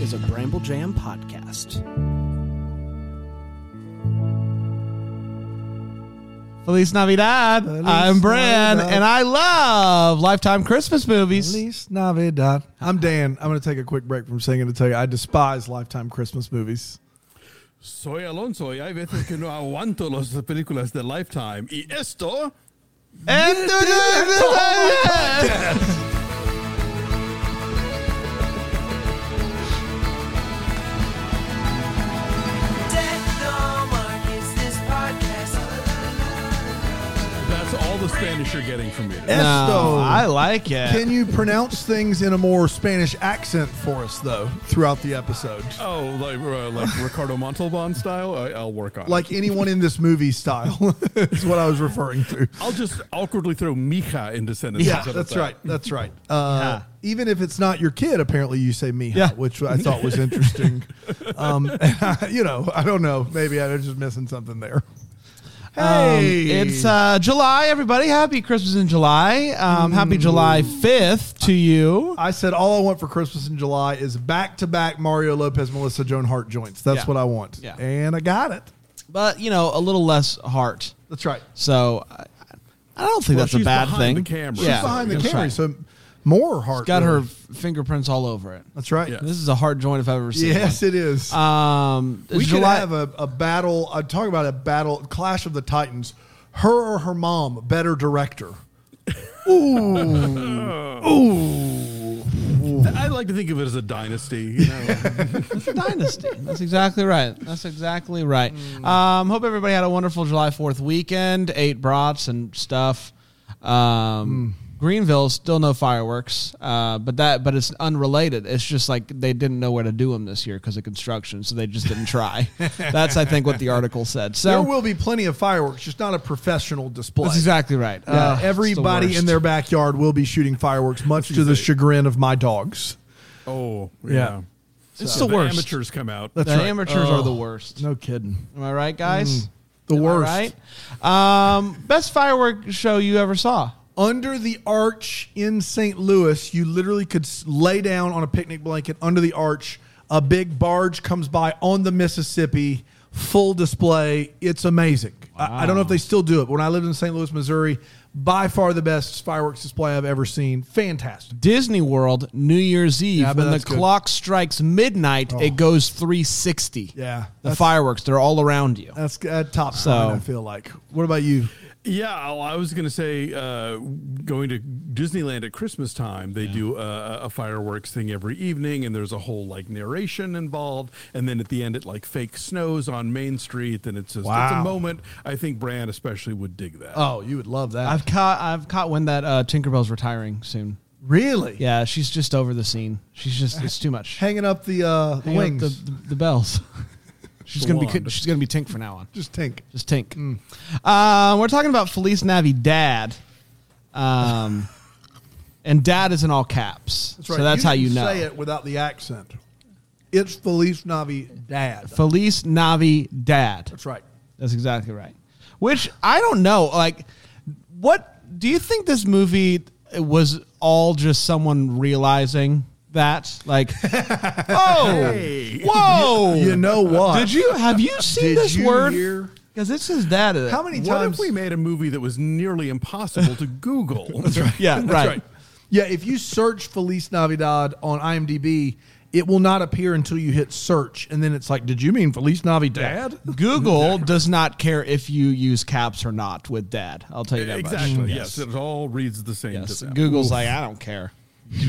is a Bramble Jam podcast. Feliz Navidad. Feliz I'm Bran, Navidad. and I love Lifetime Christmas movies. Feliz Navidad. I'm Dan. I'm going to take a quick break from singing to tell you I despise Lifetime Christmas movies. Soy Alonso y hay veces que no aguanto las películas de Lifetime. Y esto. Spanish you're getting from me. today. Esto. no, I like it. Can you pronounce things in a more Spanish accent for us, though, throughout the episode? Oh, like uh, like Ricardo Montalban style. I, I'll work on. it. Like anyone in this movie style is what I was referring to. I'll just awkwardly throw Mija into sentences. Yeah, that's that? right. That's right. Uh, Yeah. Even if it's not your kid, apparently you say Mija, Yeah. which I thought was interesting. um, you know, I don't know. Maybe I was just missing something there. Um, Hey, it's uh, July, everybody. Happy Christmas in July. Um, happy July 5th to you. I said all I want for Christmas in July is back to back Mario Lopez, Melissa Joan Hart joints. That's Yeah. what I want. Yeah. And I got it. But, you know, a little less heart. That's right. So I, I don't think Well, that's a she's bad behind thing. the camera. She's Yeah, Behind the that's camera, right. so more heart. Got her really. f- fingerprints all over it. That's right. Yeah. This is a hard joint if I've ever seen Yes, it is. Um, we could have a, a battle. I'm talking about a battle, Clash of the Titans. Her or her mom, better director. Ooh, ooh. I like to think of it as a dynasty. You know? It's a dynasty. That's exactly right. That's exactly right. Um, hope everybody had a wonderful July Fourth weekend. Ate brats and stuff. Um, Greenville still no fireworks, uh, but that but it's unrelated. It's just like they didn't know where to do them this year because of construction, so they just didn't try. That's I think what the article said. So there will be plenty of fireworks, just not a professional display. that's exactly right. Yeah, Uh, it's the everybody in their backyard will be shooting fireworks, much to the chagrin of my dogs. oh, Yeah. yeah. It's So the the worst. amateurs come out. That's the right. amateurs Oh, are the worst. No kidding. Am I right, guys? The Am I worst. right? Um, best firework show you ever saw? Under the arch in St. Louis, you literally could lay down on a picnic blanket under the arch. A big barge comes by on the Mississippi, full display. It's amazing. I, I don't know if they still do it, but when I lived in St. Louis, Missouri, by far the best fireworks display I've ever seen. Fantastic. Disney World New Year's Eve Yeah, when the good. clock strikes midnight, it oh. goes 360. Yeah, the fireworks they're all around you. That's at top So- so, I feel like. What about you? Yeah, I was going to say uh, going to Disneyland at Christmas time, they do a, a fireworks thing every evening, and there's a whole like narration involved, and then at the end it like fake snows on Main Street, and it's just it's Wow. a moment. I think Bran especially would dig that. Oh, you would love that. I've caught I've caught when that uh, Tinkerbell's retiring soon. really? Yeah, she's just over the scene. She's just it's too much. Hanging up the uh, Hang up wings. the, the, the bells. she's gonna be she's gonna be Tink from now on. Just Tink. Just Tink. Uh, we're talking about Felice Navidad. Um, and dad is in all caps. That's right. So that's how you know. Say it without the accent. It's Feliz Navidad. Felice Navidad. That's right. That's exactly right. Which I don't know. Like, what do you think this movie was all just someone realizing that? Like, oh, whoa! You know what? Did you have you seen Did this you word? hear- Because this is that. Uh, How many what times? if we made a movie that was nearly impossible to Google? That's right. Yeah, That's right. right. Yeah, if you search Feliz Navidad on IMDb, it will not appear until you hit search, and then it's like, did you mean Feliz Navidad? Google does not care if you use caps or not with dad. I'll tell you that much. Exactly. Mm, yes. it all reads the same Yes, to them. Google's like, I don't care.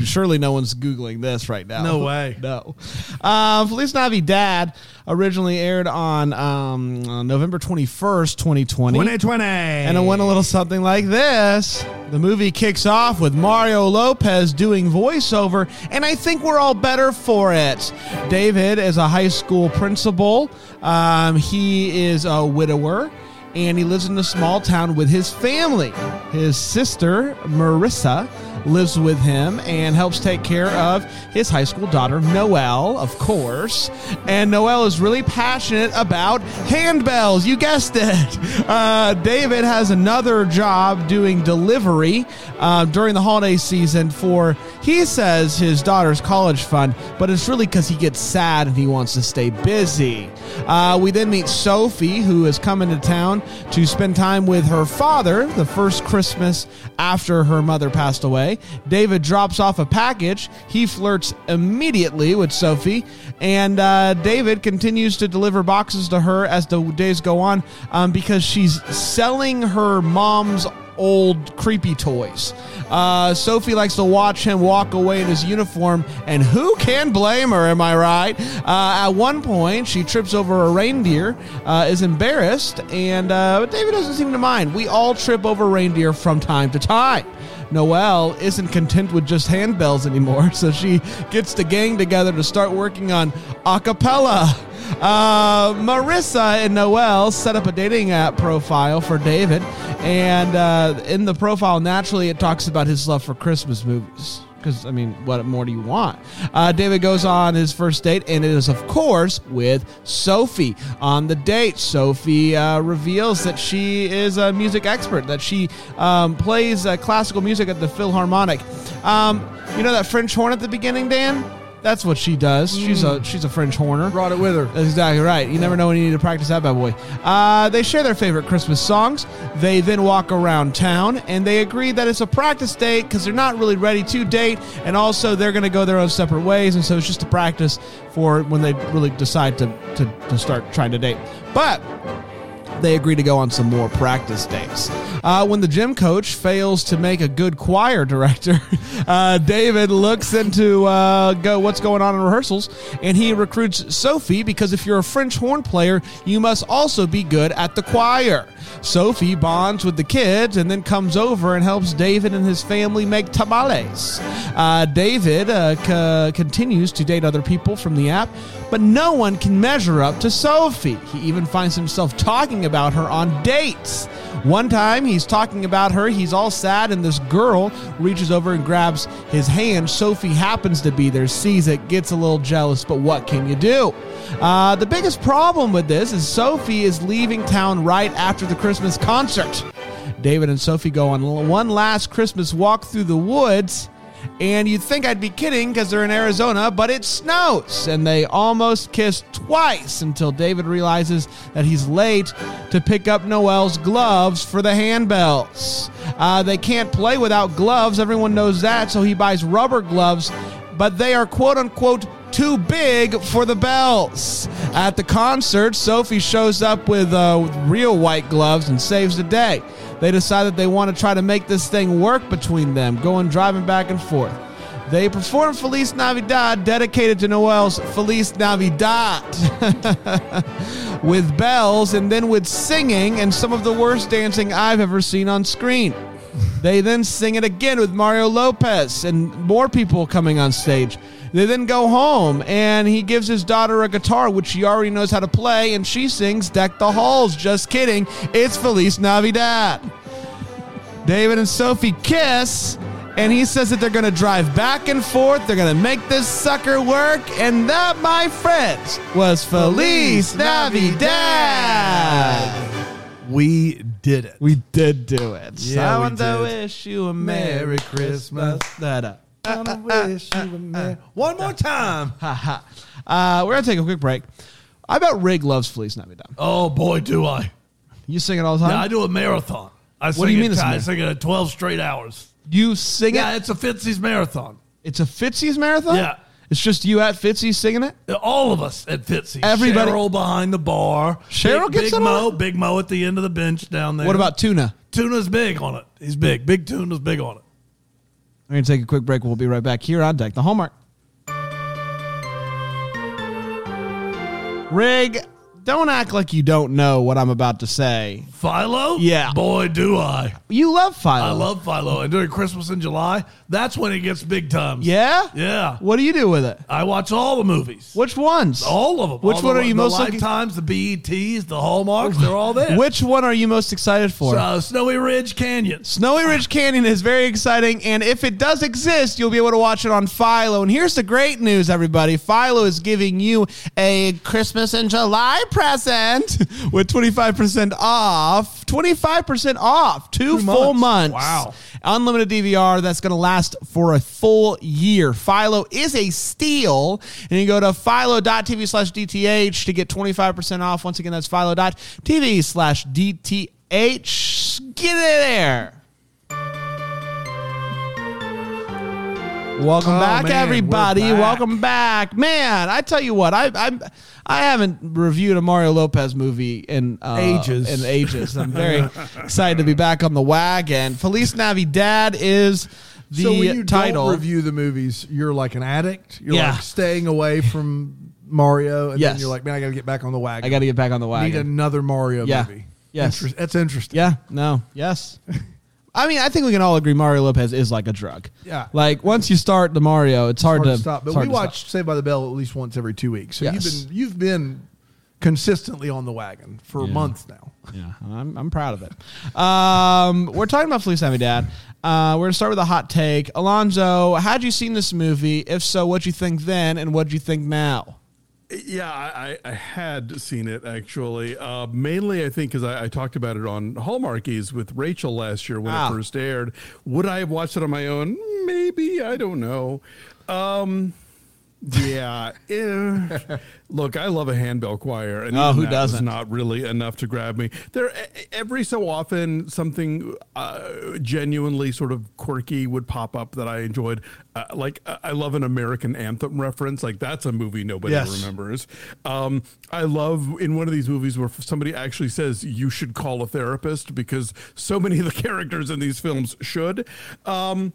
Surely no one's Googling this right now. No way. No. Um, Feliz Navidad originally aired on um, uh, November 21st, 2020. 2020. And it went a little something like this. The movie kicks off with Mario Lopez doing voiceover, and I think we're all better for it. David is a high school principal. Um, he is a widower, and he lives in a small town with his family. His sister, Marissa, lives with him and helps take care of his high school daughter, Noelle, of course. And Noelle is really passionate about handbells. You guessed it. Uh, David has another job doing delivery uh, during the holiday season for, he says, his daughter's college fund, but it's really because he gets sad and he wants to stay busy. Uh, we then meet Sophie, who is coming to town to spend time with her father the first Christmas after her mother passed away. David drops off a package. He flirts immediately with Sophie, and uh, David continues to deliver boxes to her as the days go on um, because she's selling her mom's old creepy toys. Uh, Sophie likes to watch him walk away in his uniform, and who can blame her? Am I right? Uh, at one point, she trips over a reindeer, uh, is embarrassed, and uh, David doesn't seem to mind. We all trip over reindeer from time to time. Noelle isn't content with just handbells anymore, so she gets the gang together to start working on a cappella. Uh, Marissa and Noelle set up a dating app profile for David, and uh, in the profile, naturally, it talks about his love for Christmas movies. Because, I mean, what more do you want? Uh, David goes on his first date, and it is, of course, with Sophie. On the date, Sophie uh, reveals that she is a music expert, that she um, plays uh, classical music at the Philharmonic. Um, you know that French horn at the beginning, Dan? That's what she does. She's a she's a French horner. Brought it with her. That's exactly right. You never know when you need to practice that bad boy. Uh, they share their favorite Christmas songs. They then walk around town and they agree that it's a practice date because they're not really ready to date, and also they're going to go their own separate ways, and so it's just a practice for when they really decide to to, to start trying to date. But they agree to go on some more practice days. Uh, when the gym coach fails to make a good choir director, uh, David looks into uh, go what's going on in rehearsals, and he recruits Sophie because if you're a French horn player, you must also be good at the choir. Sophie bonds with the kids and then comes over and helps David and his family make tamales. Uh, David uh, c- continues to date other people from the app, but no one can measure up to Sophie. He even finds himself talking about her on dates. One time he's talking about her, he's all sad, and this girl reaches over and grabs his hand. Sophie happens to be there, sees it, gets a little jealous, but what can you do? Uh, the biggest problem with this is Sophie is leaving town right after the Christmas concert. David and Sophie go on one last Christmas walk through the woods. And you'd think I'd be kidding because they're in Arizona, but it snows. And they almost kiss twice until David realizes that he's late to pick up Noelle's gloves for the handbells. Uh, they can't play without gloves. Everyone knows that. So he buys rubber gloves, but they are quote unquote too big for the bells. At the concert, Sophie shows up with uh, real white gloves and saves the day. They decide that they want to try to make this thing work between them, going driving back and forth. They perform Feliz Navidad, dedicated to Noelle's Feliz Navidad, with bells and then with singing and some of the worst dancing I've ever seen on screen. They then sing it again with Mario Lopez and more people coming on stage. They then go home and he gives his daughter a guitar, which she already knows how to play, and she sings Deck the Halls. Just kidding. It's Feliz Navidad. David and Sophie kiss, and he says that they're going to drive back and forth. They're going to make this sucker work. And that, my friends, was Feliz Navidad. We did it. We did do it. Yeah, I we want to did. wish you a Merry Christmas. Da-da. Wanna uh, uh, uh, wish you a merry- One more time. Ha-ha. Uh, we're going to take a quick break. I bet Rig loves Feliz Navidad. Oh boy, do I! You sing it all the time? Yeah, I do a marathon. I What do you mean it, it's a I marathon? sing it at twelve straight hours. you sing Yeah, it? Yeah, it's a Fitzy's marathon. It's a Fitzy's marathon? Yeah. It's just you at Fitzy's singing it? All of us at Fitzy's. Everybody- Cheryl behind the bar. Cheryl big, gets Big in Mo. Big Mo at the end of the bench down there. What about Tuna? Tuna's big on it? He's big. Big Tuna's big on it. We're going to take a quick break. We'll be right back here on Deck the Hallmark. Rig, don't act like you don't know what I'm about to say. Philo? Yeah. Boy, do I. You love Philo. I love Philo. And during Christmas in July, that's when it gets big time. Yeah? Yeah. What do you do with it? I watch all the movies. Which ones? All of them. Which All one the, are you the most looking- Lifetimes, the BETs, the Hallmarks, they're all there. Which one are you most excited for? uh, Snowy Ridge Canyon. Snowy Ridge Canyon is very exciting, and if it does exist, you'll be able to watch it on Philo. And here's the great news, everybody Philo is giving you a Christmas in July present with 25% off. 25% off. Two, Two full months. months. Wow. Unlimited DVR that's going to last for a full year. Philo is a steal. And you go to philo.tv slash DTH to get 25% off. Once again, that's philo.tv slash DTH. Get it there. Welcome Oh, back, man, everybody. back. Welcome back, man. I tell you what, I I I haven't reviewed a Mario Lopez movie in uh, Ages. In ages, I'm very excited to be back on the wagon. Felice Navidad is the so when you title. don't review the movies, you're like an addict. You're Yeah. like staying away from Mario, and Yes. then you're like, man, I got to get back on the wagon. I got to get back on the wagon. need another Mario Yeah. movie. Yes. Inter- that's interesting. Yeah, no, yes. I mean, I think we can all agree Mario Lopez is like a drug. Yeah. Like once you start the Mario, it's hard, hard to, to stop. But we watch Saved by the Bell at least once every two weeks. So Yes. you've been you've been consistently on the wagon for Yeah. months now. Yeah, I'm, I'm proud of it. Um, we're talking about Felice Navidad. Uh, we're gonna start with a hot take. Alonzo, had you seen this movie? If so, what'd you think then, and what'd you think now? Yeah, I, I had seen it actually. Uh, mainly, I think because I, I talked about it on Hallmarkies with Rachel last year when Ah. it first aired. Would I have watched it on my own? Maybe. I don't know. Um, yeah. eh. Look, I love a handbell choir, and Oh, who doesn't? not really enough to grab me. There, every so often, something uh, genuinely sort of quirky would pop up that I enjoyed. Uh, like, uh, I love an American anthem reference. Like, that's a movie nobody Yes. remembers. Um, I love in one of these movies where somebody actually says you should call a therapist because so many of the characters in these films should. Um,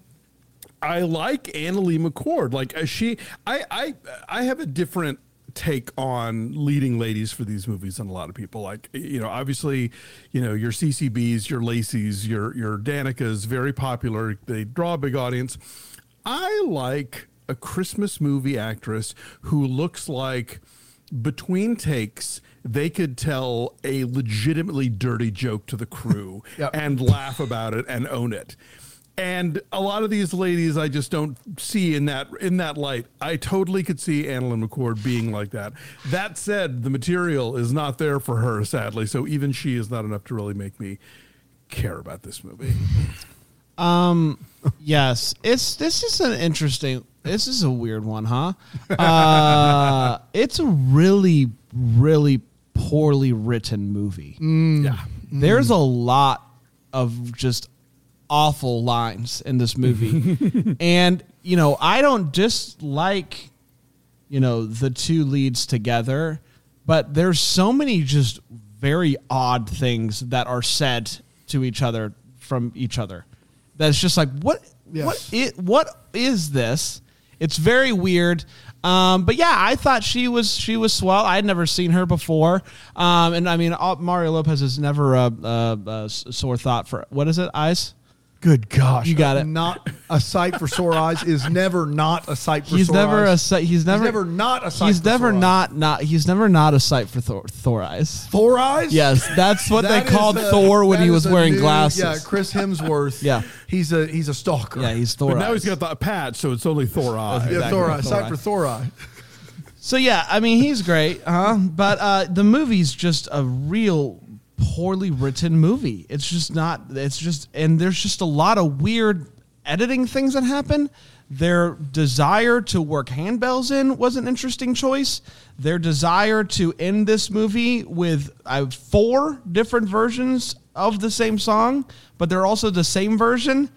I like AnnaLynne McCord. Like uh, she, I, I, I have a different take on leading ladies for these movies than a lot of people. Like you know, obviously, you know your CCBs, your Lacey's, your your Danica's very popular. They draw a big audience. I like a Christmas movie actress who looks like between takes they could tell a legitimately dirty joke to the crew Yep. and laugh about it and own it. And a lot of these ladies, I just don't see in that in that light. I totally could see AnnaLynne McCord being like that. That said, the material is not there for her, sadly. So even she is not enough to really make me care about this movie. Um, yes, it's this is an interesting. This is a weird one, huh? Uh, it's a really, really poorly written movie. Yeah. There's a lot of just awful lines in this movie. and, you know, I don't dislike, you know, the two leads together, but there's so many just very odd things that are said to each other from each other. That's just like what Yes. what it what is this? It's very weird. Um, but yeah, I thought she was she was swell. I had never seen her before, um, and I mean all, Mario Lopez is never a sore thought for what is it? Eyes. Good gosh, You got it. Not a sight for sore eyes is never not a sight for He's sore never a eyes. sight. He's never never not a sight He's for never sore eyes. not not. He's never not a sight for Thor, Thor eyes. Thor eyes. Yes, that's what That they is called a- Thor when he was wearing new- glasses. Yeah, Chris Hemsworth. Yeah. he's a he's a stalker. yeah, he's Thor. But now he's got the patch, so it's only Thor eye. yeah, exactly. Thor eye. Thor Sight for Thor eye. So yeah, I mean he's great, huh? But uh, the movie's just a real poorly written movie. It's just not. It's just and there's just a lot of weird editing things that happen. Their desire to work handbells in was an interesting choice. Their desire to end this movie with uh, four different versions of the same song, but they're also the same version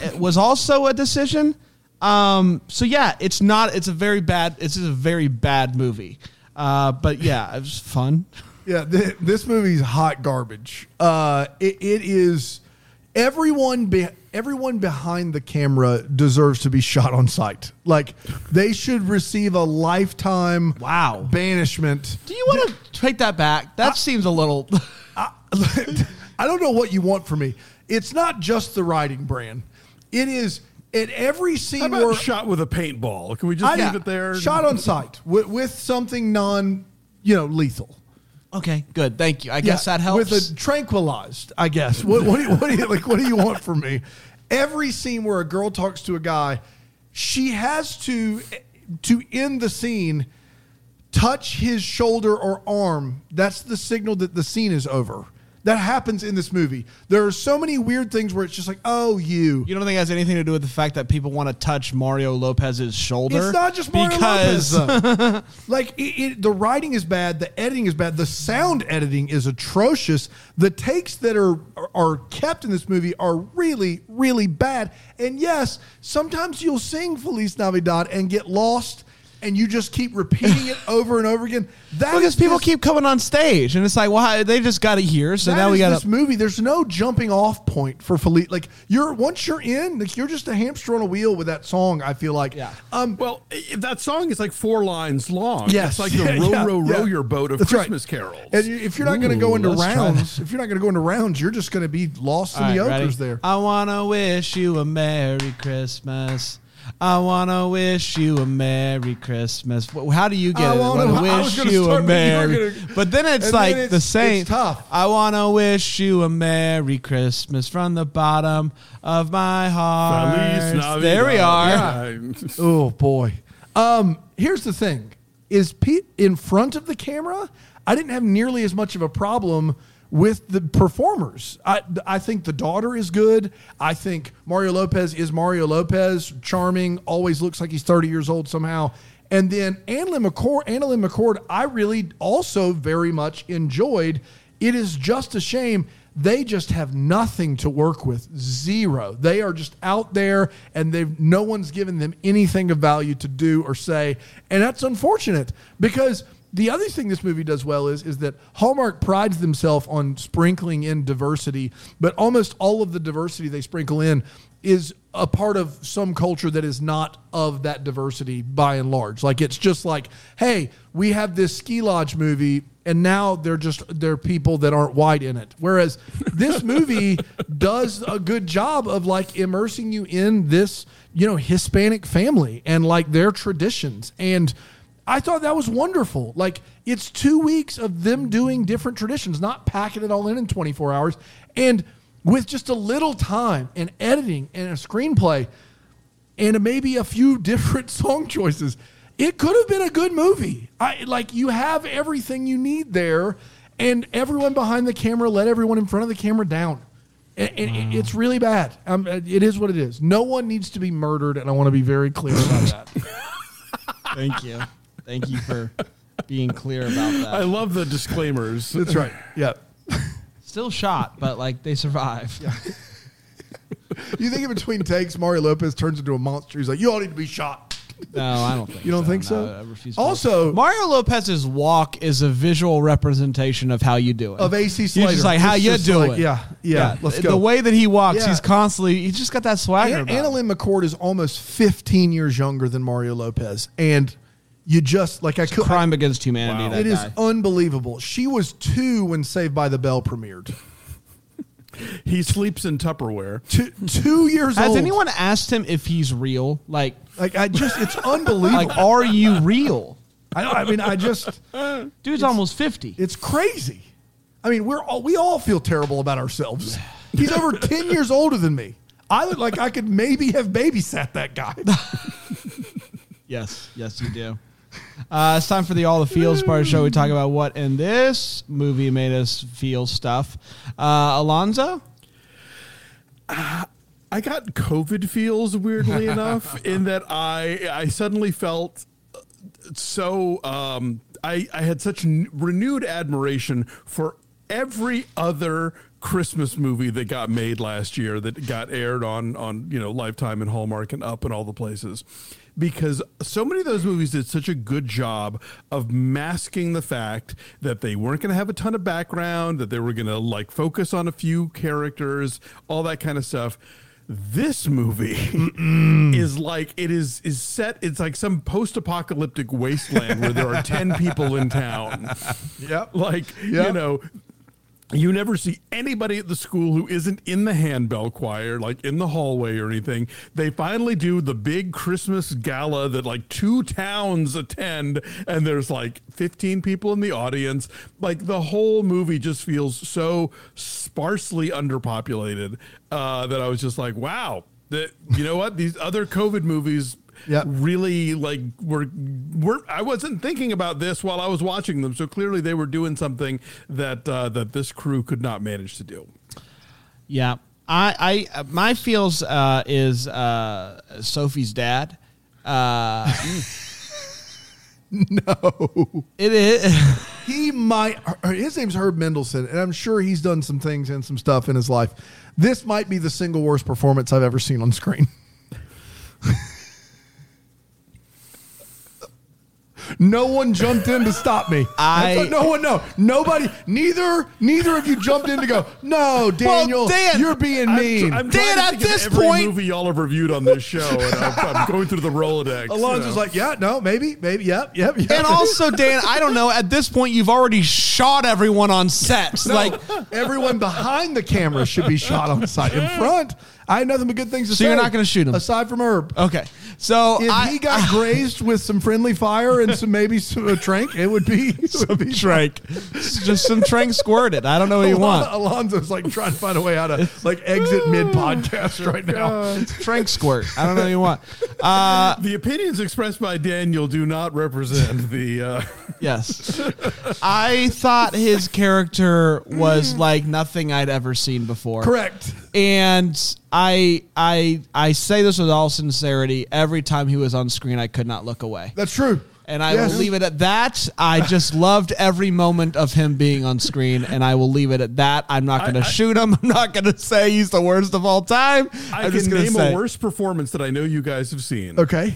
it was also a decision. Um, so yeah, it's not. It's a very bad. It's a very bad movie. Uh, but yeah, it was fun. Yeah, th- this movie's hot garbage. Uh, it, it is. everyone be, everyone behind the camera deserves to be shot on sight. Like they should receive a lifetime Wow. banishment. Do you want to take that back? That seems a little. I don't know what you want from me. It's not just the writing, Bran. It is at every How scene about where shot with a paintball? Can we just I- leave it there? shot on sight with, with something non, you know, lethal. Okay, good. Thank you. I guess Yeah, that helps. With a tranquilized, I guess. What, what, do you, what do you like? What do you want from me? Every scene where a girl talks to a guy, she has to to end the scene, touch his shoulder or arm. That's the signal that the scene is over. That happens in this movie. There are so many weird things where it's just like, oh, you. you don't think it has anything to do with the fact that people want to touch Mario Lopez's shoulder? It's not just Mario because Lopez, like it, it, the writing is bad, the editing is bad, the sound editing is atrocious. The takes that are are kept in this movie are really really bad. And yes, sometimes you'll sing Feliz Navidad and get lost, and you just keep repeating it over and over again. That because people this- keep coming on stage and it's like, well, they just got it here, so that now we got this movie. There's no jumping off point for Feliz. Like you're once you're in, like you're just a hamster on a wheel with that song. I feel like. Yeah. Um, Well, that song is like four lines long. Yes. It's like the Yeah, row, yeah, row, row yeah. your boat of That's right. Christmas carols. And if you're not going to go into rounds, if you're not going to go into rounds, you're just going to be lost in All the right, ochres ready? there. I want to wish you a Merry Christmas. I want to wish you a Merry Christmas. How do you get I it? wanna- wanna wish gonna you a start, but you were Merry. gonna- But then it's like then the it's- same. it's tough. I want to wish you a Merry Christmas from the bottom of my heart. Feliz There we are. Yeah. Oh boy. Um, here's the thing: is Pete in front of the camera? I didn't have nearly as much of a problem with the performers. I I think the daughter is good. I think Mario Lopez is Mario Lopez, charming, always looks like he's 30 years old somehow. And then AnnaLynne McCord, AnnaLynne McCord, I really also very much enjoyed. It is just a shame they just have nothing to work with zero they are just out there and they've no one's given them anything of value to do or say and that's unfortunate because the other thing this movie does well is is that Hallmark prides themselves on sprinkling in diversity, but almost all of the diversity they sprinkle in is a part of some culture that is not of that diversity by and large. Like it's just like, hey, we have this ski lodge movie and now they're just they're people that aren't white in it. Whereas this movie does a good job of like immersing you in this, you know, Hispanic family and like their traditions. And I thought that was wonderful. Like it's two weeks of them doing different traditions, not packing it all in in 24 hours. And with just a little time and editing and a screenplay and maybe a few different song choices, it could have been a good movie. I like you have everything you need there, and everyone behind the camera let everyone in front of the camera down. And, and it's really bad. Um, it is what it is. No one needs to be murdered, and I want to be very clear about that. Thank you. Thank you for being clear about that. I love the disclaimers. That's right. Yeah. Still shot, but like they survive. You think in between takes, Mario Lopez turns into a monster. He's like, "You all need to be shot." No, I don't think You don't so. think so? No, I refuse to Also- believe- Mario Lopez's walk is a visual representation of how you do it. Of AC He's Slater. just like, how It's you just doing? like, yeah, yeah, let's the, go. The way that he walks, Yeah. he's constantly, he's just got that swagger. Ann- about. AnnaLynne McCord is almost 15 years younger than Mario Lopez, and you just like I could. Crime against humanity. Wow. That It is guy. unbelievable. She was two when Saved by the Bell premiered. He sleeps in Tupperware. Two, two years old. Has old. anyone asked him if he's real? Like, like? I just it's unbelievable. like, are you real? I, I mean, I just Dude's almost fifty. it's crazy. I mean, we're all, we all feel terrible about ourselves. He's over 10 years older than me. I look like I could maybe have babysat that guy. Yes, yes, you do. Uh, it's time for the All the Feels part of the show. We talk about what in this movie made us feel stuff. Uh, Alonzo, I got COVID feels weirdly enough in that I I suddenly felt so um I I had such n- renewed admiration for every other Christmas movie that got made last year that got aired on on you know Lifetime and Hallmark and Up and all the places because so many of those movies did such a good job of masking the fact that they weren't going to have a ton of background, that they were going to like focus on a few characters, all that kind of stuff. This movie is like it is is set. It's like some post-apocalyptic wasteland where there are ten people in town. Yep. Like Yep. you know, you never see anybody at the school who isn't in the handbell choir, like in the hallway or anything. They finally do the big Christmas gala that like two towns attend, and there's like 15 people in the audience. Like the whole movie just feels so sparsely underpopulated uh, that I was just like, wow. That you know what these other COVID movies Yep. really like were were I wasn't thinking about this while I was watching them. So clearly they were doing something that uh, that this crew could not manage to do. Yeah, I, I, my feels uh, is uh, Sophie's dad. Uh, No. it is. He might. His name's Herb Mendelsohn, and I'm sure he's done some things and some stuff in his life. This might be the single worst performance I've ever seen on screen. No one jumped in to stop me. I- no one, no, nobody, neither, neither of you jumped in to go. No, Daniel, Dan, you're being mean. I'm Dan, to at think of this every point- movie y'all have reviewed on this show, and I'm, I'm going through the Rolodex. you Alonzo's know. like, yeah, no, maybe, maybe, yep, yep, yep. And also, Dan, I don't know. At this point, you've already shot everyone on sets. Like, Everyone behind the camera should be shot on site. In front, I had nothing but good things to So say. So you're not gonna shoot him? aside from Herb. okay, so If I, he got grazed with some friendly fire and some maybe some, a trank, it would be it would be trank, just some trank squirted. I don't know what you want. Alonzo's like trying to find a way out of like exit mid podcast right now. Trank squirt. I don't know what you want. Uh, the opinions expressed by Daniel do not represent the. Uh, yes, I thought his character was like nothing I'd ever seen before. Correct. And I, I, I say this with all sincerity. Every time he was on screen, I could not look away. That's true. And I Yes. will leave it at that. I just loved every moment of him being on screen, and I will leave it at that. I'm not going to shoot him. I'm not going to say he's the worst of all time. I I'm just can gonna name say, a worse performance that I know you guys have seen. Okay.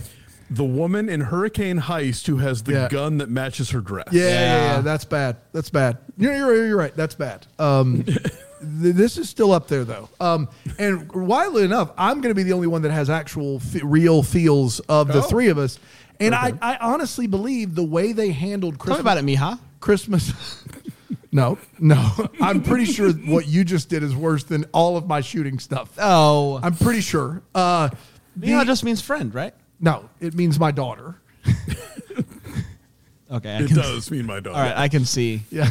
The woman in Hurricane Heist who has the Yeah. gun that matches her dress. Yeah, yeah, yeah, Yeah. that's bad. That's bad. You're, you're, you're right. That's bad. Um, th- this is still up there though. Um, and wildly enough, I'm going to be the only one that has actual f- real feels of the Oh. three of us. And I, I honestly believe the way they handled Tell Christmas. me about it, Mija. Christmas. no, no. I'm pretty sure what you just did is worse than all of my shooting stuff. Oh, I'm pretty sure. Uh, Mija the- just means friend, right? no, it means my daughter. Okay, I It can, does mean my daughter. All right, I can see. Yeah.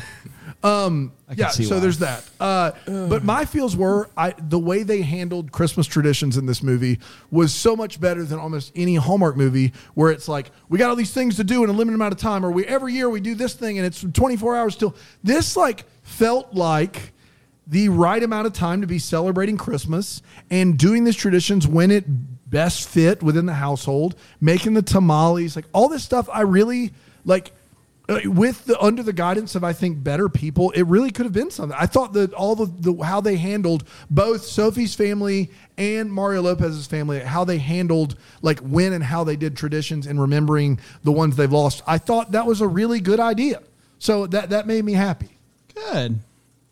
Um, yeah. So why. there's that. Uh, but my feels were I the way they handled Christmas traditions in this movie was so much better than almost any Hallmark movie where it's like we got all these things to do in a limited amount of time, or we every year we do this thing and it's 24 hours till. This like felt like the right amount of time to be celebrating Christmas and doing these traditions when it best fit within the household, making the tamales, like all this stuff. I really like Uh, with the under the guidance of I think better people, it really could have been something. I thought that all the, the how they handled both Sophie's family and Mario Lopez's family, how they handled like when and how they did traditions and remembering the ones they've lost. I thought that was a really good idea. So that that made me happy. Good.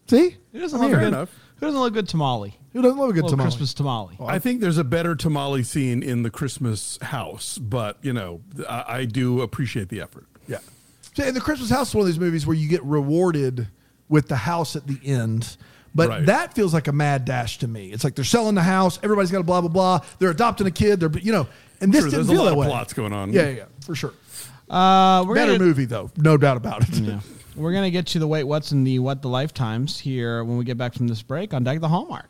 See, Who doesn't I'm love a good? enough. Who doesn't love good tamale? Who doesn't love a good Little tamale? Christmas tamale. I think there's a better tamale scene in the Christmas house, but you know, I, I do appreciate the effort. Yeah. See, and the Christmas House is one of these movies where you get rewarded with the house at the end. But Right. that feels like a mad dash to me. It's like they're selling the house, everybody's got a blah blah blah. They're adopting a kid. They're you know, and this Sure, didn't there's a lot that of way. plots going on. Yeah, yeah, yeah, for sure. Uh, we're Better gonna, movie though, no doubt about it. Yeah. We're gonna get to the wait, what's in the what the lifetimes here when we get back from this break on Deck the Hallmark.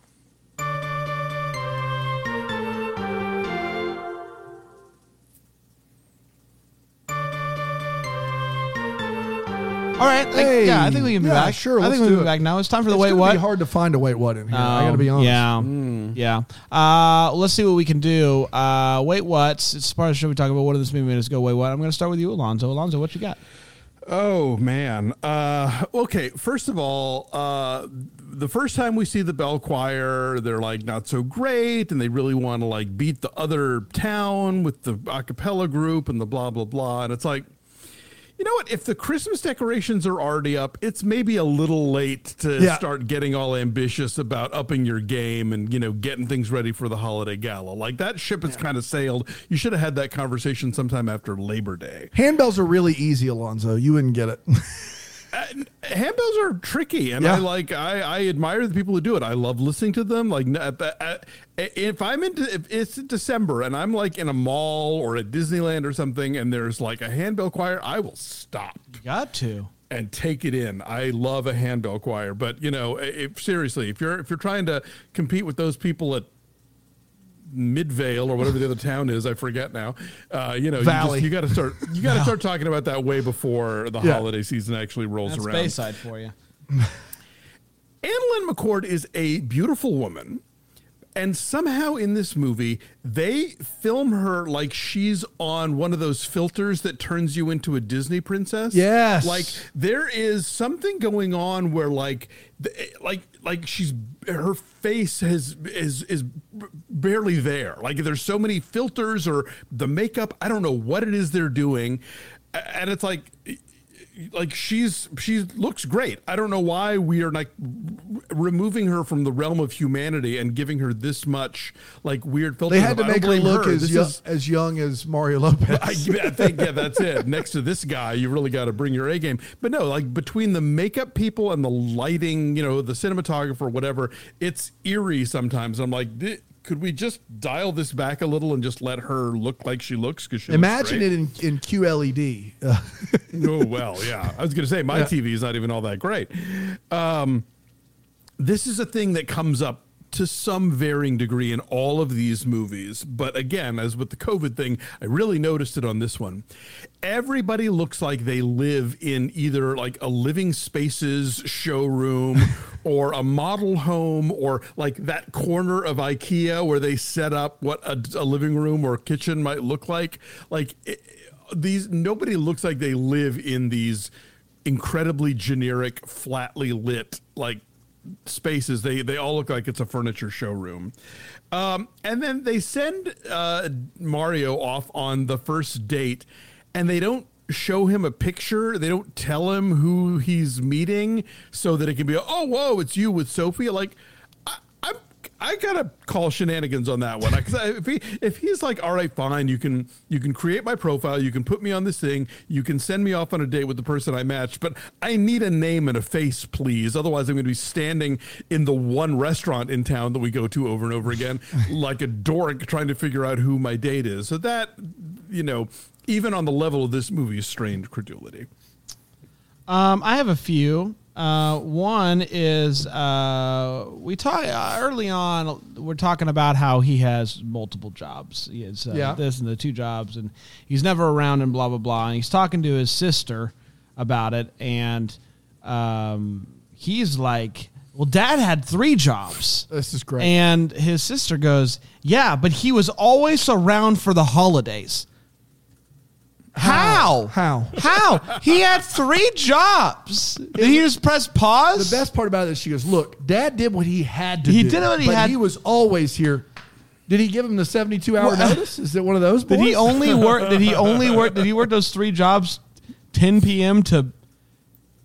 All right, I- Hey. yeah, I think we can be Yeah, back. sure, I let's think we do can be it. back now. It's time for the It's wait, gonna what? be hard to find a wait what in here. I got to be Oh, honest. Yeah, yeah. Uh, let's see what we can do. Uh, wait, what? It's part of the show we talk about. What did this movie made us go? Wait, what? I'm going to start with you, Alonzo. Alonzo, what you got? Oh man. Uh, okay. First of all, uh, the first time we see the bell choir, they're like not so great, and they really want to like beat the other town with the a cappella group and the blah blah blah. And it's like, you know what? If the Christmas decorations are already up, it's maybe a little late to Yeah. start getting all ambitious about upping your game and you know getting things ready for the holiday gala. Like that ship has kind of sailed. You should have had that conversation sometime after Labor Day. Handbells are really easy, Alonzo. You wouldn't get it. Uh, handbells are tricky and Yeah. i like I, I admire the people who do it i love listening to them like the- uh, at- uh, if i'm into if it's december and i'm like in a mall or at disneyland or something and there's like a handbell choir i will stop You got to. and take it in i love a handbell choir but you know if seriously if you're if you're trying to compete with those people at Midvale or whatever the other town is, I forget now. Uh, you know, Valley. you, got to start. You got to start talking about that way before the Yeah. holiday season actually rolls That's around. Bayside for you. AnnaLynne McCord is a beautiful woman. And somehow in this movie, they film her like she's on one of those filters that turns you into a Disney princess. Yes. Like there is something going on where like like like she's her face has is is barely there. Like there's so many filters or the makeup, I don't know what it is they're doing. And it's like like she's she looks great. I don't know why we are like removing her from the realm of humanity and giving her this much like weird filters. They had to make her look as young, is- as young as Mario Lopez. I, I think yeah, that's it. Next to this guy, you really got to bring your A game. But no, like between the makeup people and the lighting, you know, the cinematographer, whatever, it's eerie sometimes. I'm like, "Di- could we just dial this back a little and just let her look like she looks? Because she Imagine it in, in QLED. Oh well, yeah. I was going to say my TV is not even all that great. Um, this is a thing that comes up to some varying degree in all of these movies. But again, as with the COVID thing, I really noticed it on this one. Everybody looks like they live in either like a living spaces showroom or a model home or like that corner of IKEA where they set up what a, a living room or kitchen might look like. Like it, these, nobody looks like they live in these incredibly generic, flatly lit, like spaces. They they all look like it's a furniture showroom. Um, and then they send uh, Mario off on the first date, and they don't show him a picture. They don't tell him who he's meeting, so that it can be oh whoa, it's you with Sophie. Like I, gotta call shenanigans on that one because if he if he's like, all right, fine, you can you can create my profile, you can put me on this thing, you can send me off on a date with the person I matched, but I need a name and a face, please. Otherwise, I'm going to be standing in the one restaurant in town that we go to over and over again, like a dork trying to figure out who my date is. So that you know, even on the level of this movie, is strained credulity. Um, I have a few. Uh, one is uh, we talk uh, early on. We're talking about how he has multiple jobs. He has uh, Yeah. this and the two jobs, and he's never around and blah blah blah. And he's talking to his sister about it, and um, he's like, "Well, Dad had three jobs." this is great. And his sister goes, "Yeah, but he was always around for the holidays." How? How? How? He had three jobs. Did he just press pause? the best part about it is she goes, "Look, Dad did what he had to He do. did what he but had- He was always here. Did he give him the seventy-two hour Well, notice? Is it one of those? Did he only work? Did he only work? Did he work those three jobs, 10 p.m. to,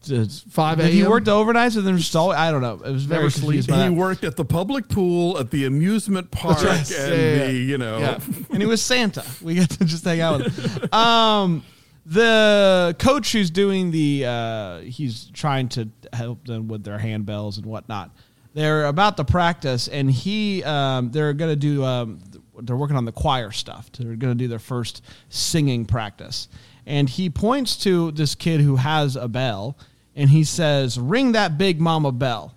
to 5 Did he a.m.? work the overnights and then just all? I don't know. It was very Never confused by He that. worked at the public pool, at the amusement park, right. and Yeah, yeah, the yeah. you know. Yeah. and he was Santa. We got to just hang out with him. Um, the coach who's doing the, uh, he's trying to help them with their handbells and whatnot. They're about to practice, and he, um, they're going to do, um, they're working on the choir stuff. They're going to do their first singing practice. And he points to this kid who has a bell, and he says, "Ring that big mama bell."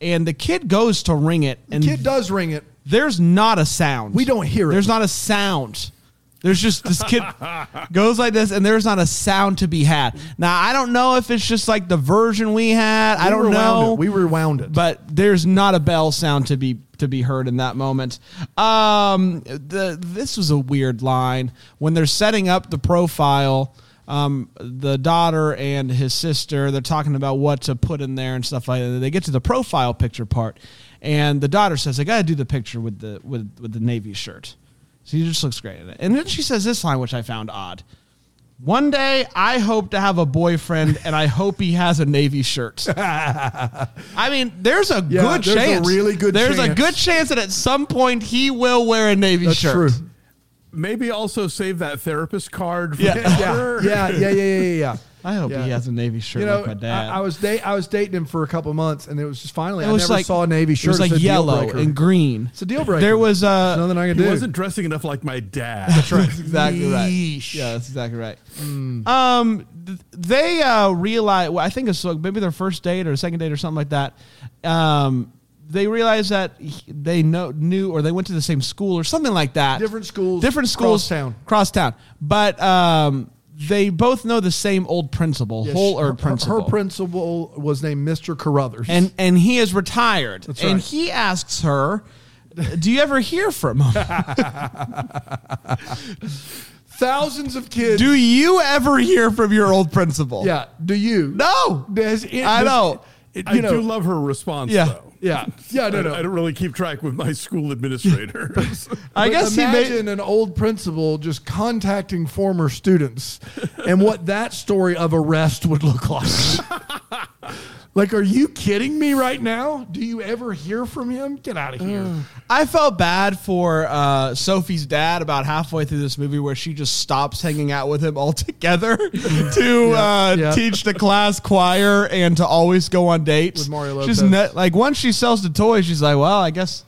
And the kid goes to ring it, and Kid does ring it. there's not a sound. We don't hear it. There's not a sound. There's just this kid goes like this, and there's not a sound to be had. Now I don't know if it's just like the version we had. I don't know. It. We rewound it. but there's not a bell sound to be to be heard in that moment. Um, the this was a weird line when they're setting up the profile. Um, the daughter and his sister. They're talking about what to put in there and stuff like that. They get to the profile picture part, and the daughter says, "I got to do the picture with the with with the navy shirt." So he just looks great in it. And then she says this line, which I found odd. One day, I hope to have a boyfriend, and I hope he has a navy shirt. I mean, there's a Yeah, good there's a chance. really good There's a good chance that at some point he will wear a navy That's shirt. true. Maybe also save that therapist card. For Yeah. Yeah, yeah, yeah, yeah, yeah, yeah. I hope Yeah. he has a navy shirt You know, like my dad. I, I was date I was dating him for a couple months, and it was just finally it I was never like saw a navy shirt. It was like It's a yellow and green. It's a deal breaker. There was uh, nothing I can He do. wasn't dressing enough like my dad. That's right. exactly right. Yeesh. Yeah, that's exactly right. Mm. Um, they uh, realize. Well, I think it's like maybe their first date or second date or something like that. Um, they realize that he- they know knew or they went to the same school or something like that. Different schools, different schools, cross town. cross town. But um, they both know the same old principal, Yes, whole her- principal. Her, principal was named Mr. Carruthers. and and he is retired. That's and right. he asks her, "Do you ever hear from him? thousands of kids. Do you ever hear from your old principal?" yeah. Do you? No. Does it- I does know. It- I know, do love her response, Yeah. though. Yeah. Yeah. No. I, No. I don't really keep track with my school administrator. I But guess he imagine made. an old principal just contacting former students, and what that story of arrest would look like. Like, are you kidding me right now? Do you ever hear from him? Get out of here. I felt bad for uh, Sophie's dad about halfway through this movie, where she just stops hanging out with him altogether to uh, yeah. teach the class choir and to always go on dates With Mario She's ne- like once she sells the toys, she's like, "Well, I guess,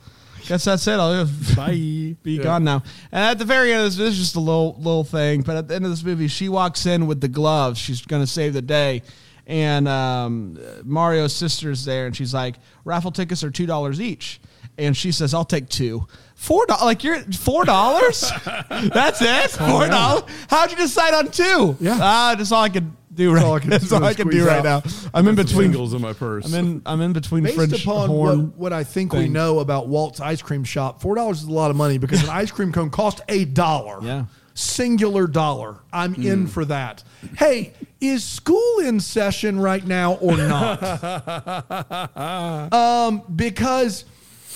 guess that's it. I'll Bye. be gone now." And at the very end, of this, this is just a little little thing. But at the end of this movie, she walks in with the gloves. She's going to save the day, and um, Mario's sister's there, and she's like, "Raffle tickets are two dollars each." And she says, "I'll take two. Four dollars? Like you're four dollars? That's it? Four dollars? How'd you decide on two? Yeah. ah, that's all I could do right. all I can that's do all I can do right out. now. I'm in between. Singles in my purse. I'm in. I'm in between Based French upon horn. what, what I think we know about Walt's ice cream shop, four dollars is a lot of money because an ice cream cone costs a dollar. Yeah. Singular dollar. I'm in for that. Hey, is school in session right now or not? um, because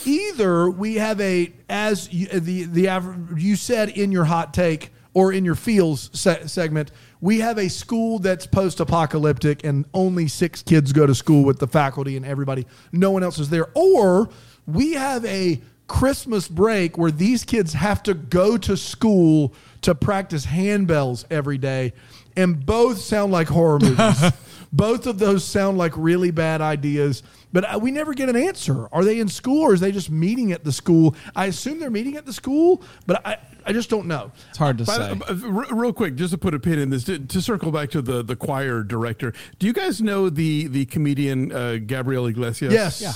either we have a as you, the the aver- you said in your hot take or in your feels se- segment, we have a school that's post-apocalyptic and only six kids go to school with the faculty and everybody. No one else is there. Or we have a Christmas break where these kids have to go to school to practice handbells every day, and both sound like horror movies. both of those sound like really bad ideas, but uh, we never get an answer. Are they in school or is they just meeting at the school? I assume they're meeting at the school, but I, I just don't know. It's hard to By say. uh, real quick, just to put a pin in this, to, to circle back to the the choir director. Do you guys know the the comedian uh, Gabriel Iglesias? Yes. Yeah.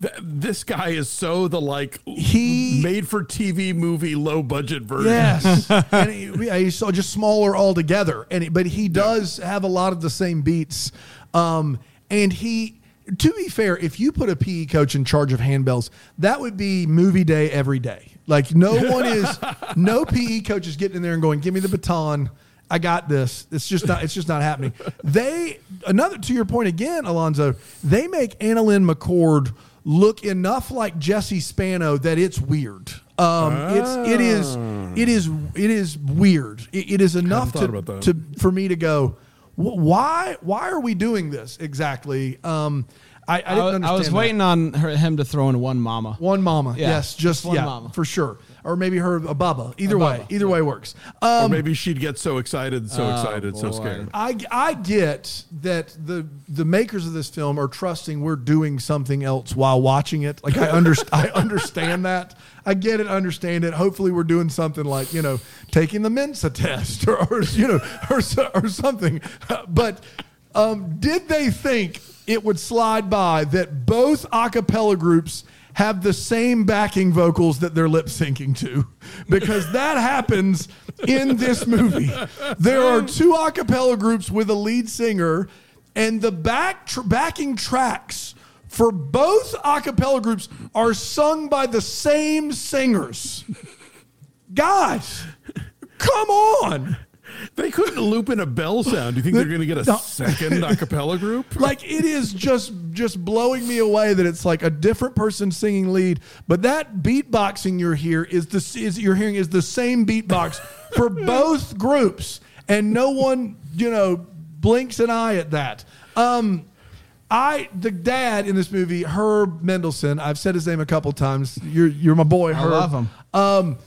Th- this guy is so the like He- made for TV movie low budget version. Yes, and he, yeah, he's so just smaller altogether, and he- but he does have a lot of the same beats. Um, and he, to be fair, if you put a PE coach in charge of handbells, that would be movie day every day. Like no one is, no PE coach is getting in there and going, "Give me the baton." I got this. It's just not. It's just not happening. They another to your point again, Alonzo. They make AnnaLynne McCord look enough like Jesse Spano that it's weird. Um, It's it is it is it is weird. It, it is enough to, to for me to go. Why why are we doing this exactly? Um, I, I didn't I, understand. I was that. waiting on her, him to throw in one mama. One mama, Yeah, yes, just one yeah, mama. for sure, or maybe her a bubba. Either A way, bubba, either way works. Or Um, maybe she'd get so excited, so excited, so scared. I, I get that the the makers of this film are trusting we're doing something else while watching it. Like I understand, I understand that. I get it, understand it. Hopefully, we're doing something like you know taking the Mensa test or, or you know or or something. But um, did they think it would slide by that both a cappella groups? Have the same backing vocals that they're lip syncing to because that happens in this movie. There are two a cappella groups with a lead singer, and the back tr- backing tracks for both a cappella groups are sung by the same singers. Guys, come on. They couldn't loop in a bell sound. Do you think they're going to get a No. second a cappella group? like it is just just blowing me away that it's like a different person singing lead, but that beatboxing you're here is the is you're hearing is the same beatbox for both groups, and no one you know blinks an eye at that. Um, I the dad in this movie, Herb Mendelsohn. I've said his name a couple times. You're you're my boy, Herb. I love him. Um,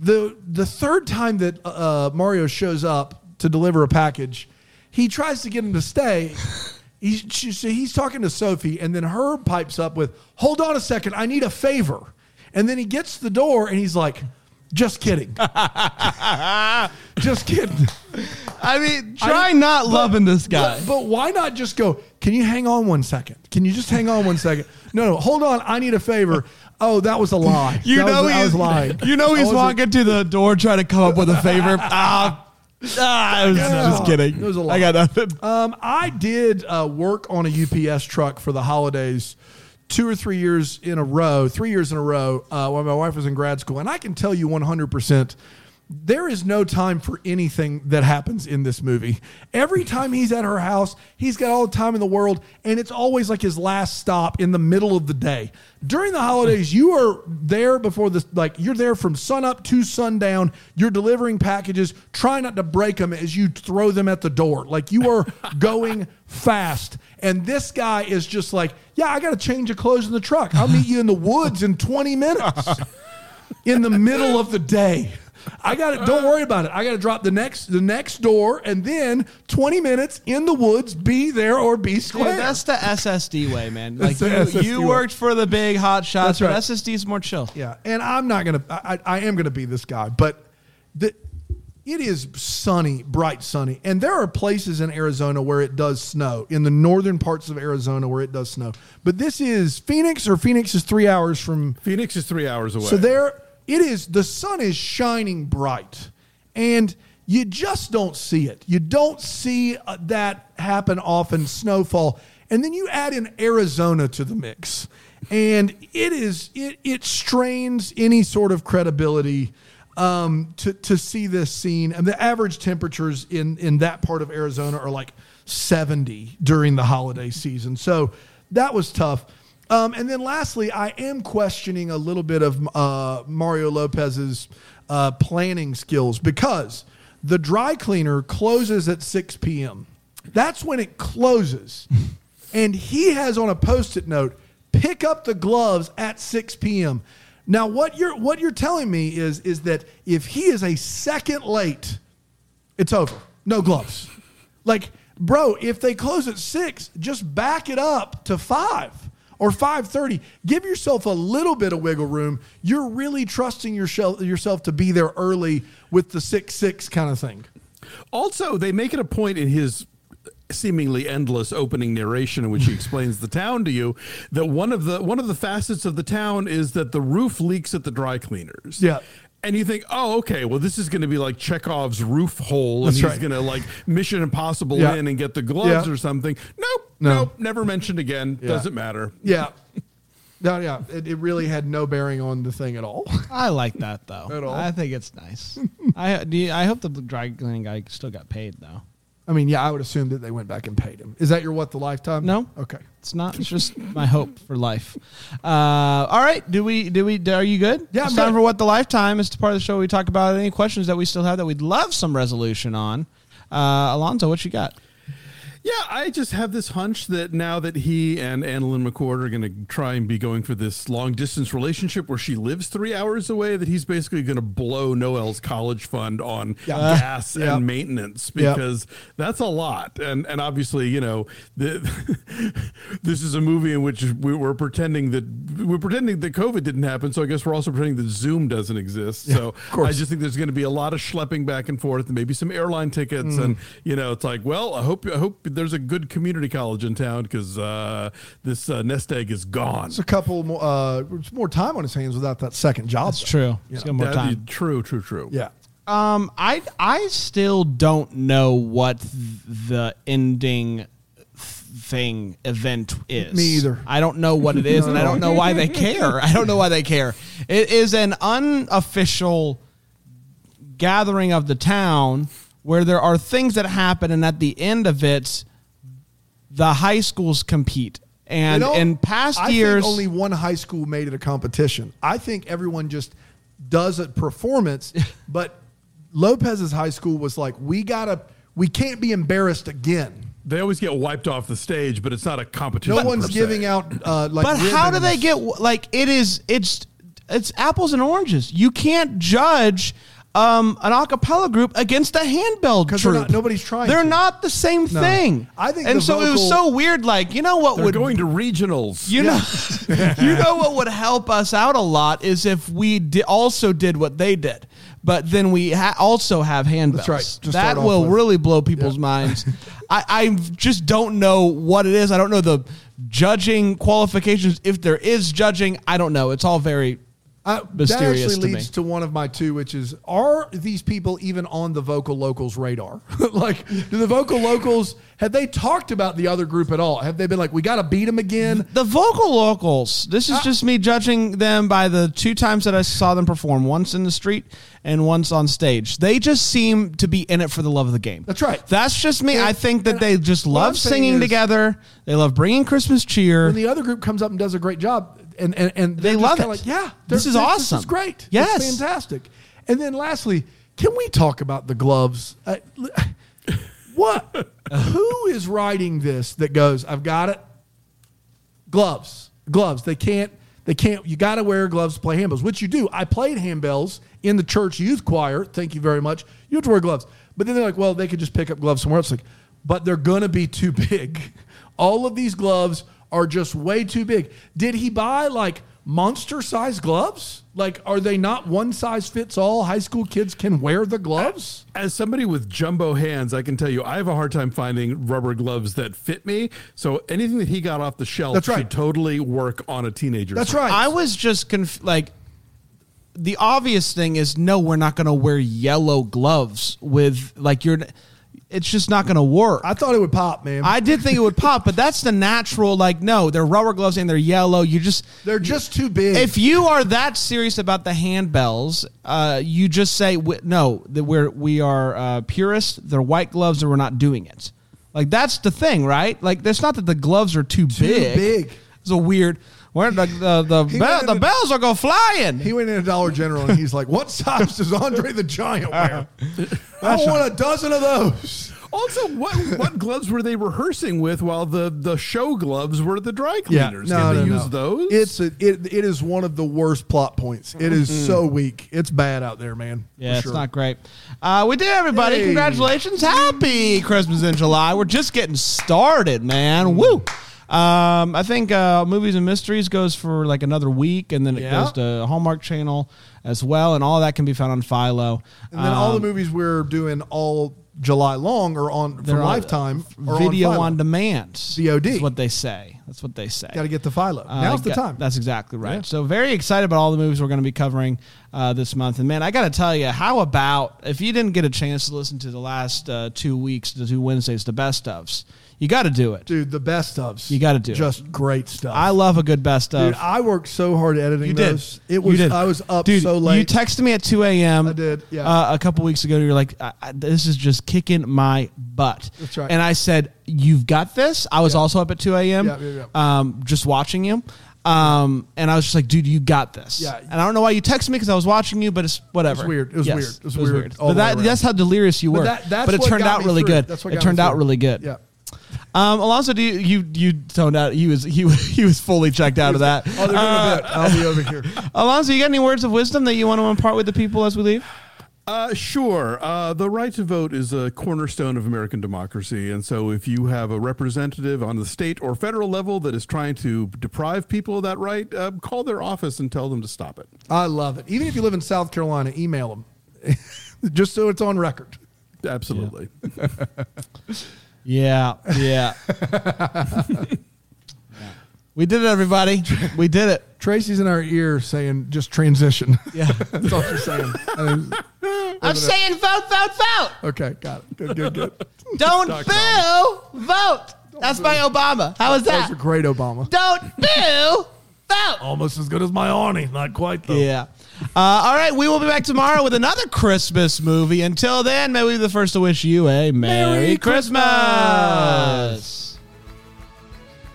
the the third time that uh, Mario shows up to deliver a package, he tries to get him to stay. He's she, so he's talking to Sophie, and then Herb pipes up with, "Hold on a second, I need a favor." And then he gets to the door, and he's like, "Just kidding, just kidding." I mean, try I- not but- loving this guy. But, but why not just go? Can you hang on one second? Can you just hang on one second? No, no, hold on. I need a favor. Oh, that was a lie. You That know was, he's lying. You know he's walking to the door trying to come up with a favor. ah, ah, I was just kidding. It was a lie. I got nothing. Um, I did uh, work on a UPS truck for the holidays two or three years in a row, three years in a row uh, when my wife was in grad school. And I can tell you 100%. There is no time for anything that happens in this movie. Every time he's at her house, he's got all the time in the world, and it's always like his last stop in the middle of the day. During the holidays, you are there before this, like you're there from sunup to sundown. You're delivering packages. Try not to break them as you throw them at the door. Like you are going fast. And this guy is just like, yeah, I got to change of clothes in the truck. I'll meet you in the woods in 20 minutes in the middle of the day. I got it. Don't worry about it. I got to drop the next the next door, and then twenty minutes in the woods. Be there or be Dude, square. that's the SSD way, man. Like That's the you, SSD you way. worked for the big hot shots, That's right. but SSD's more chill. yeah, and I'm not gonna. I, I I am gonna be this guy, but the it is sunny, bright sunny, and there are places in Arizona where it does snow. In the northern parts of Arizona where it does snow, but this is Phoenix, or Phoenix is three hours from Phoenix is three hours away. So there it is. The sun is shining bright, and you just don't see it. You don't see uh, that happen often. Snowfall, and then you add in Arizona to the mix, and it is it it strains any sort of credibility um, to to see this scene. And the average temperatures in in that part of Arizona are like seventy during the holiday season. So that was tough. Um, and then lastly, I am questioning a little bit of uh, Mario Lopez's uh, planning skills because the dry cleaner closes at 6 p.m. That's when it closes. and he has on a post-it note, pick up the gloves at 6 p.m. Now, what you're what you're telling me is is that if he is a second late, it's over. No gloves. Like, bro, if they close at six, just back it up to five or five thirty. Give yourself a little bit of wiggle room. You're really trusting yourself yourself to be there early with the six six kind of thing. Also, they make it a point in his seemingly endless opening narration in which he explains the town to you that one of the one of the facets of the town is that the roof leaks at the dry cleaners. Yeah. And you think, oh, okay, well, this is going to be like Chekhov's roof hole, and That's he's right. going to like Mission Impossible Yeah. in and get the gloves Yeah. or something. Nope, No. nope, never mentioned again. Doesn't matter. Yeah. No, yeah, it, it really had no bearing on the thing at all. I like that though. At all? I think it's nice. I do you- I hope the dry cleaning guy still got paid though. I mean, yeah, I would assume that they went back and paid him. Is that your what the lifetime? No. Okay. It's not. It's just my hope for life. Uh, all right. Do we? Do we? Are you good? Yeah, It's I'm time good. for what the lifetime. It's the part of the show where we talk about any questions that we still have that we'd love some resolution on. Uh, Alonzo, what you got? Yeah, I just have this hunch that now that he and AnnaLynne McCord are going to try and be going for this long distance relationship where she lives three hours away, that he's basically going to blow Noelle's college fund on Yeah. gas Yeah. and maintenance Yeah. because that's a lot. And and obviously, you know, the, this is a movie in which we were pretending that we're pretending that COVID didn't happen. So I guess we're also pretending that Zoom doesn't exist. so course. I just think there's going to be a lot of schlepping back and forth, and maybe some airline tickets, Mm. and you know, it's like, well, I hope I hope there's a good community college in town because uh, this uh, nest egg is gone. It's a couple more, uh, it's more time on his hands without that second job. That's though. true. Let's give him more That'd be time. true, true, true. Yeah. Um, I I still don't know what the ending thing event is. Me either. I don't know what it is, and I don't know why they care. I don't know why they care. It is an unofficial gathering of the town where there are things that happen, and at the end of it, the high schools compete. And You know, in past I years, think only one high school made it a competition. I think everyone just does a performance, but Lopez's high school was like, we gotta, we can't be embarrassed again. They always get wiped off the stage, but it's not a competition. No one's per se. giving out uh, like. but how do they get like it is? It's it's apples and oranges. You can't judge um, an a cappella group against a handbell 'Cause they're not- nobody's trying They're to. not the same No. thing. I think and the so it was so weird. Like you know what They're would going to regionals. You know, you know what would help us out a lot is if we di- also did what they did, but then we ha- also have handbells. That's right. That will with- really blow people's minds. I, I just don't know what it is. I don't know the judging qualifications. If there is judging, I don't know. It's all very Uh, mysterious that actually to me. leads to one of my two, which is: Are these people even on the vocal locals radar? like, do the vocal locals have they talked about the other group at all? Have they been like, we got to beat them again? The vocal locals. This is just me judging them by the two times that I saw them perform, once in the street and once on stage. They just seem to be in it for the love of the game. That's right. That's just me. And- I think that they just love singing is- together. They love bringing Christmas cheer. When the other group comes up and does a great job, and and, and They love it. Like, yeah, This is This awesome. is great. Yes. it's fantastic. And then lastly, can we talk about the gloves? Uh, what? Who is writing this that goes? I've got it. Gloves, gloves. They can't. They can't. You got to wear gloves to play handbells, which you do. I played handbells in the church youth choir. Thank you very much. You have to wear gloves, but then they're like, well, they could just pick up gloves somewhere else. Like, but they're gonna be too big. All of these gloves are just way too big. Did he buy like monster size gloves? Like, are they not one size fits all? High school kids can wear the gloves. As somebody with jumbo hands, I can tell you I have a hard time finding rubber gloves that fit me. So anything that he got off the shelf That's right. should totally work on a teenager. That's right. I was just conf- like, the obvious thing is no, we're not going to wear yellow gloves with like you're. It's just not going to work. I thought it would pop, man. I did think it would pop, but that's the natural. Like, no, they're rubber gloves and they're yellow. You just they're just too big. if you are that serious about the handbells, uh, you just say no. That we're we are uh, purists. They're white gloves, and we're not doing it. Like that's the thing, right? Like, it's not that the gloves are too, big. big. It's a weird. Where the the the, He bell, went the bells are go flying. He went in a Dollar General and he's like, "What size does Andre the Giant wear? I want a dozen of those." Also, what what gloves were they rehearsing with while the, the show gloves were the dry cleaners? no, Can they no, use no. those? It's a, it. It is one of the worst plot points. It is so weak. It's bad out there, man. Yeah, for it's sure. not great. Uh, we did, everybody. Yay. Congratulations. Happy Christmas in July. We're just getting started, man. Woo. Um, I think uh, Movies and Mysteries goes for like another week, and then it Yeah. goes to Hallmark Channel as well, and all that can be found on Philo. And then all the Um, movies we're doing all July long are on for they're on- Lifetime. video on, on, demand. VOD. That's what they say. That's what they say. Got to get the Philo. Uh, Now's the got- time. That's exactly right. Yeah. So very excited about all the movies we're going to be covering uh, this month. And man, I got to tell you, how about if you didn't get a chance to listen to the last uh, two weeks, the two Wednesdays, the best ofs, you got to do it. Dude, the best ofs. You gotta do it. Just great stuff. I love a good best of. Dude, I worked so hard editing you did. those. It was. I was up Dude, so late. You texted me at 2 a.m. I did, yeah. Uh, a couple weeks ago. You're like, I, I, this is just kicking my butt. That's right. And I said, you've got this. I was also up at 2 a.m. Yeah, yeah, yeah. Um, just watching you. Um, and I was just like, dude, you got this. Yeah. And I don't know why you texted me because I was watching you, but it's whatever. It was weird. It was Yes, weird. It was weird all But that, that's how delirious you But were. that- that's but it turned out really through. good. That's what it got me turned out through. really good. Yeah. Um, Alonso, do you, you you toned out? He was he he was fully checked out of that. Oh, they're doing a bit. I'll be over here. Alonso, you got any words of wisdom that you want to impart with the people as we leave? Uh, sure. Uh, the right to vote is a cornerstone of American democracy. And so if you have a representative on the state or federal level that is trying to deprive people of that right, uh, call their office and tell them to stop it. I love it. Even if you live in South Carolina, email them, just so it's on record. Absolutely. Yeah, yeah. Yeah. we did it, everybody. We did it. Tracy's in our ear saying, "Just transition." Yeah. That's all she's saying. I mean, I'm saying vote, vote, vote. okay, got it. Good, good, good. Don't boo, vote. That's by Obama. How was That that? was a great Obama. Don't boo, vote. Almost as good as my awning. Not quite though. Yeah. Uh, all right, we will be back tomorrow with another Christmas movie. Until then, may we be the first to wish you a Merry, Merry Christmas.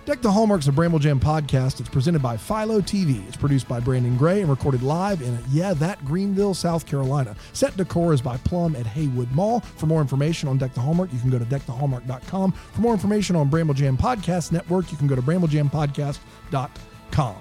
Deck the Hallmarks of Bramble Jam podcast. It's presented by Philo TV. It's produced by Brandon Gray and recorded live in, yeah, that Greenville, South Carolina. Set decor is by Plum at Haywood Mall. For more information on Deck the Hallmark, you can go to deckthehallmark.com. For more information on Bramble Jam Podcast Network, you can go to bramblejampodcast.com.